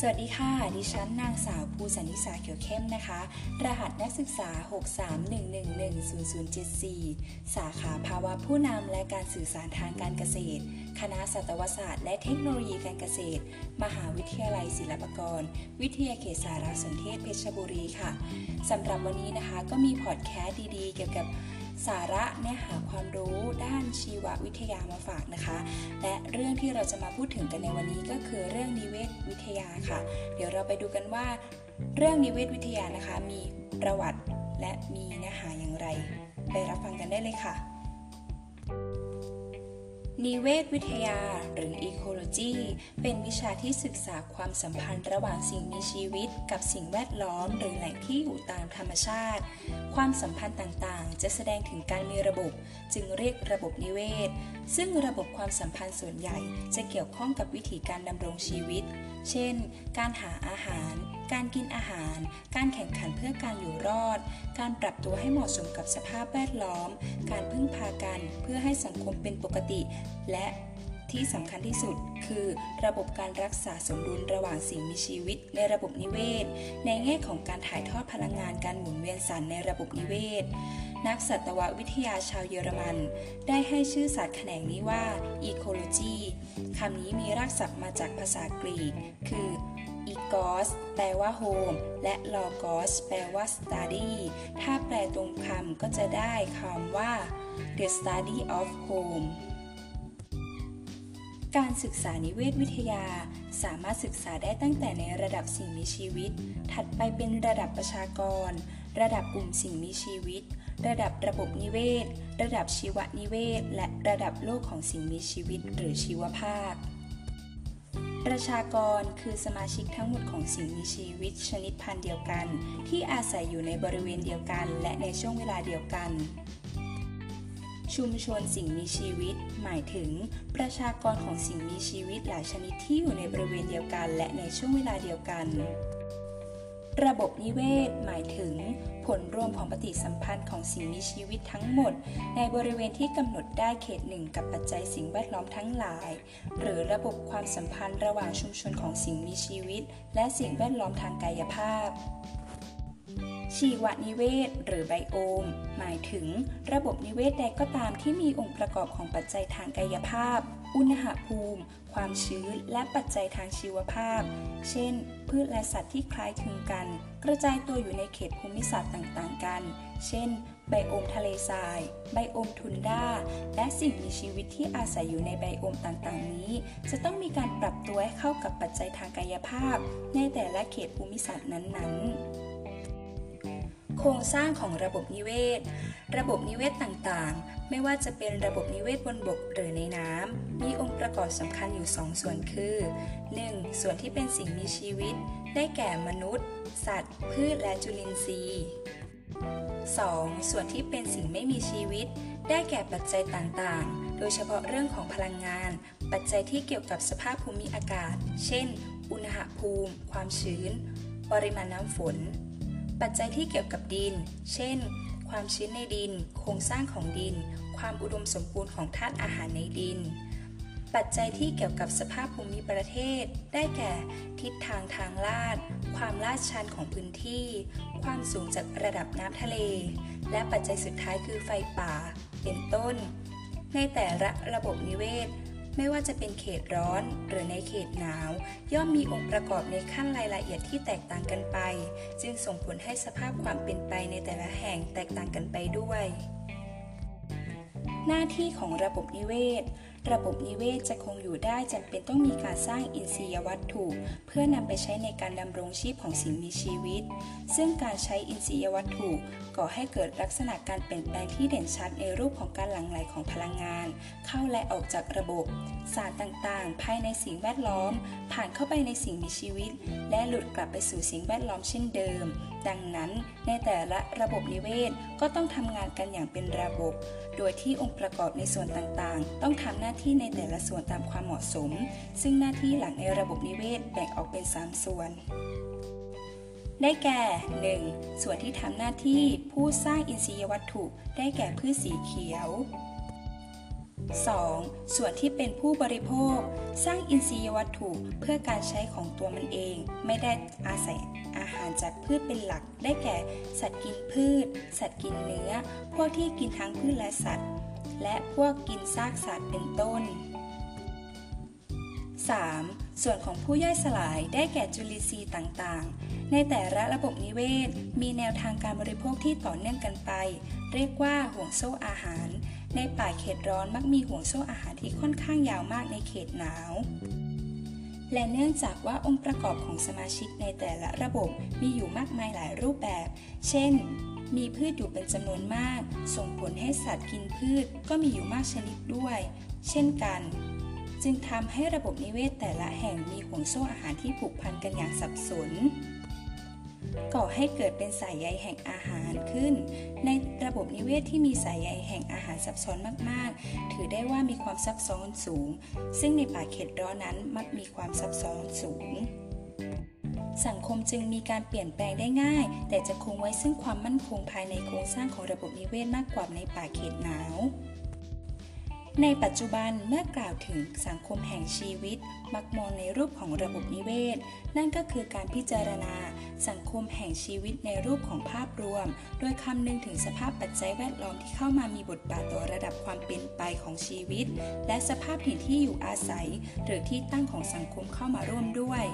สวัสดีค่ะ ดิฉันนางสาวภูสันนิสาเขียวเข้มนะคะ รหัสนักศึกษา 631110074 สาขาภาวะผู้นำและการสื่อสารทางการเกษตร คณะสัตวศาสตร์และเทคโนโลยีการเกษตร มหาวิทยาลัยศิลปากร วิทยาเขตสารสนเทศเพชรบุรีค่ะ สำหรับวันนี้นะคะก็มีพอดแคสต์ดีๆ เกี่ยวกับ สาระเนื้อหาความรู้ด้านชีววิทยามาฝากนะคะ และเรื่องที่เราจะมาพูดถึงกันในวันนี้ก็คือเรื่องนิเวศวิทยาค่ะ เดี๋ยวเราไปดูกันว่า เรื่องนิเวศวิทยานะคะ มีประวัติและมีเนื้อหาอย่างไร ไปรับฟังกันได้เลยค่ะ นิเวศวิทยา หรือ ecology เป็นวิชาที่ศึกษาความสัมพันธ์ระหว่างสิ่งมีชีวิต กับสิ่งแวดล้อม หรือแหล่งที่อยู่ตามธรรมชาติ ความสัมพันธ์ต่างๆ จะแสดงถึงการมีระบบ จึงเรียกระบบนิเวศ ซึ่งระบบความสัมพันธ์ส่วนใหญ่ จะเกี่ยวข้องกับวิถีการดำรงชีวิต เช่น การหาอาหาร การกินอาหาร การแข่งขันเพื่อการอยู่รอด การปรับตัวให้เหมาะสมกับสภาพแวดล้อม การพึ่งพากันเพื่อให้สังคมเป็นปกติ และ ที่สำคัญที่สุด คือระบบการรักษาสมดุลระหว่างสิ่งมีชีวิตในระบบนิเวศ ในแง่ของการถ่ายทอดพลังงานการหมุนเวียนสารในระบบนิเวศ นักสัตววิทยาชาวเยอรมัน ได้ให้ชื่อศาสตร์แขนงนี้ว่า ecology คำนี้มีรากศัพท์มาจากภาษากรีก คือ ecos แปลว่า home และ logos แปลว่า study ถ้าแปลตรงคำก็จะได้คำว่า the study of home การศึกษานิเวศวิทยา สามารถศึกษาได้ตั้งแต่ในระดับสิ่งมีชีวิต ถัดไปเป็นระดับประชากร ระดับกลุ่มสิ่งมีชีวิต ระดับระบบนิเวศ ระดับชีวนิเวศ และระดับโลกของสิ่งมีชีวิต หรือชีวภาพประชากรคือสมาชิกทั้งหมดของสิ่งมีชีวิต ชนิดพันธุ์เดียวกัน ที่อาศัยอยู่ในบริเวณเดียวกัน และในช่วงเวลาเดียวกัน ชุมชนสิ่งมีชีวิต หมายถึง ประชากรของสิ่งมีชีวิตหลายชนิดที่อยู่ในบริเวณเดียวกัน และในช่วงเวลาเดียวกัน ระบบนิเวศ หมายถึง ผลรวมของปฏิสัมพันธ์ของสิ่งมีชีวิตทั้งหมด ในบริเวณที่กำหนดได้เขตหนึ่งกับปัจจัยสิ่งแวดล้อมทั้งหลาย หรือระบบความสัมพันธ์ระหว่างชุมชนของสิ่งมีชีวิต และสิ่งแวดล้อมทางกายภาพ ชีวนิเวศ หรือไบโอม หมายถึง ระบบนิเวศใดก็ตามที่มีองค์ประกอบของปัจจัยทางกายภาพ อุณหภูมิ ความชื้น และปัจจัยทางชีวภาพ เช่น พืชและสัตว์ที่คล้ายคลึงกัน กระจายตัวอยู่ในเขตภูมิศาสตร์ต่างๆ กัน เช่น ไบโอมทะเลทราย ไบโอมทุนดาและสิ่งมีชีวิตที่อาศัยอยู่ในไบโอมต่างๆ นี้ จะต้องมีการปรับตัวให้เข้ากับปัจจัยทางกายภาพ ในแต่ละเขตภูมิศาสตร์นั้นๆ ครงสร้างของระบบนิเวศ ระบบนิเวศต่างๆ ไม่ว่าจะเป็นระบบนิเวศบนบกหรือในน้ำ มีองค์ประกอบสำคัญอยู่ 2 ส่วนคือ 1. ส่วนที่เป็นสิ่งมีชีวิต ได้แก่มนุษย์ สัตว์ พืชและจุลินทรีย์ 2. ส่วนที่เป็นสิ่งไม่มีชีวิต ได้แก่ปัจจัยต่างๆ โดยเฉพาะเรื่องของพลังงาน ปัจจัยที่เกี่ยวกับสภาพภูมิอากาศ เช่น อุณหภูมิ ความชื้น ปริมาณน้ำฝน ปัจจัยที่เกี่ยวกับดิน เช่น ความชื้นในดิน โครงสร้างของดิน ความอุดมสมบูรณ์ของธาตุอาหารในดิน ปัจจัยที่เกี่ยวกับสภาพภูมิประเทศ ได้แก่ ทิศทางทางลาด ความลาดชันของพื้นที่ ความสูงจากระดับน้ำทะเล และปัจจัยสุดท้ายคือไฟป่า เป็นต้น ในแต่ละระบบนิเวศ ไม่ว่าจะเป็นเขตร้อนหรือในเขตหนาว ย่อมมีองค์ประกอบในขั้นรายละเอียดที่แตกต่างกันไป จึงส่งผลให้สภาพความเป็นไปในแต่ละแห่งแตกต่างกันไปด้วย หน้าที่ของระบบนิเวศ ระบบนิเวศจะคงอยู่ได้จำเป็นต้องมีการสร้างอินทรียวัตถุ เพื่อนำไปใช้ในการดำรงชีพของสิ่งมีชีวิต ซึ่งการใช้อินทรียวัตถุก่อให้เกิดลักษณะการเปลี่ยนแปลงที่เด่นชัดในรูปของการหลั่งไหลของพลังงาน เข้าและออกจากระบบ สารต่างๆ ภายในสิ่งแวดล้อม ผ่านเข้าไปในสิ่งมีชีวิต และหลุดกลับไปสู่สิ่งแวดล้อมเช่นเดิม ดังนั้นในแต่ละระบบนิเวศก็ต้องทำงานกันอย่างเป็นระบบ โดยที่องค์ประกอบในส่วนต่างๆ ต้องทำหน้าที่ในแต่ละส่วนตามความเหมาะสม ซึ่งหน้าที่หลักในระบบนิเวศแบ่งออกเป็น 3 ส่วน ได้แก่ 1. ส่วนที่ทำหน้าที่ผู้สร้างอินทรียวัตถุ ได้แก่พืชสีเขียว 2. ส่วนที่เป็นผู้บริโภค สร้างอินทรียวัตถุเพื่อการใช้ของตัวมันเอง ไม่ได้อาศัยอาหารจากพืชเป็นหลัก ได้แก่ สัตว์กินพืช สัตว์กินเนื้อ พวกที่กินทั้งพืชและสัตว์ และพวกกินซากสัตว์เป็นต้น 3. ส่วนของผู้ย่อยสลายได้แก่จุลินทรีย์ต่างๆ ในแต่ละระบบนิเวศ มีแนวทางการบริโภคที่ต่อเนื่องกันไป เรียกว่าห่วงโซ่อาหาร ในป่าเขตร้อนมักมีห่วงโซ่อาหารที่ค่อนข้างยาวมากในเขตหนาว และเนื่องจากว่าองค์ประกอบของสมาชิกในแต่ละระบบมีอยู่มากมายหลายรูปแบบ เช่น มีพืชอยู่เป็นจำนวนมาก ส่งผลให้สัตว์กินพืชก็มีอยู่มากชนิดด้วย เช่นกัน จึงทำให้ระบบนิเวศแต่ละแห่งมีห่วงโซ่อาหารที่ผูกพันกันอย่างสับสน ก่อให้เกิดเป็นสายใยแห่งอาหารขึ้น ในระบบนิเวศที่มีสายใยแห่งอาหารซับซ้อนมาก ๆ ถือได้ว่ามีความซับซ้อนสูง ซึ่งในป่าเขตร้อนนั้นมักมีความซับซ้อนสูง สังคมจึงมีการเปลี่ยนแปลงได้ง่าย แต่จะคงไว้ซึ่งความมั่นคงภายในโครงสร้างของระบบนิเวศมากกว่าในป่าเขตหนาว ในปัจจุบันเมื่อกล่าวถึงสังคมแห่งชีวิต มักมองในรูปของระบบนิเวศ นั่นก็คือการพิจารณา สังคมแห่งชีวิตในรูปของภาพรวม โดยคำนึงถึงสภาพปัจจัยแวดล้อมที่เข้ามามีบทบาทต่อระดับความเป็นไปของชีวิต และสภาพถิ่นที่อยู่อาศัย หรือที่ตั้งของสังคมเข้ามาร่วมด้วย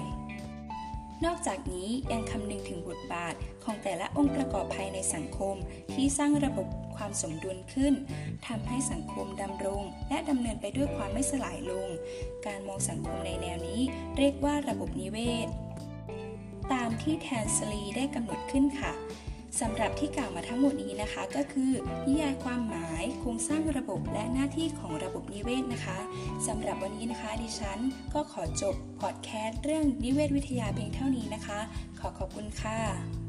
นอกจากนี้ยังคำนึงถึงบทบาทของแต่ละองค์ประกอบภายในสังคม ที่สร้างระบบความสมดุลขึ้นทำให้สังคมดำรง และดำเนินไปด้วยความไม่สลายลง การมองสังคมในแนวนี้เรียกว่าระบบนิเวศ ตามที่แทนสลีได้กำหนดขึ้นค่ะ สำหรับที่กล่าวมาทั้งหมดนี้นะคะ ก็คือนิยายความหมายโครงสร้างระบบและหน้าที่ของระบบนิเวศนะคะสำหรับวันนี้นะคะดิฉันก็ขอจบพอดแคสต์เรื่องนิเวศวิทยาเพียงเท่านี้นะคะ ขอขอบคุณค่ะ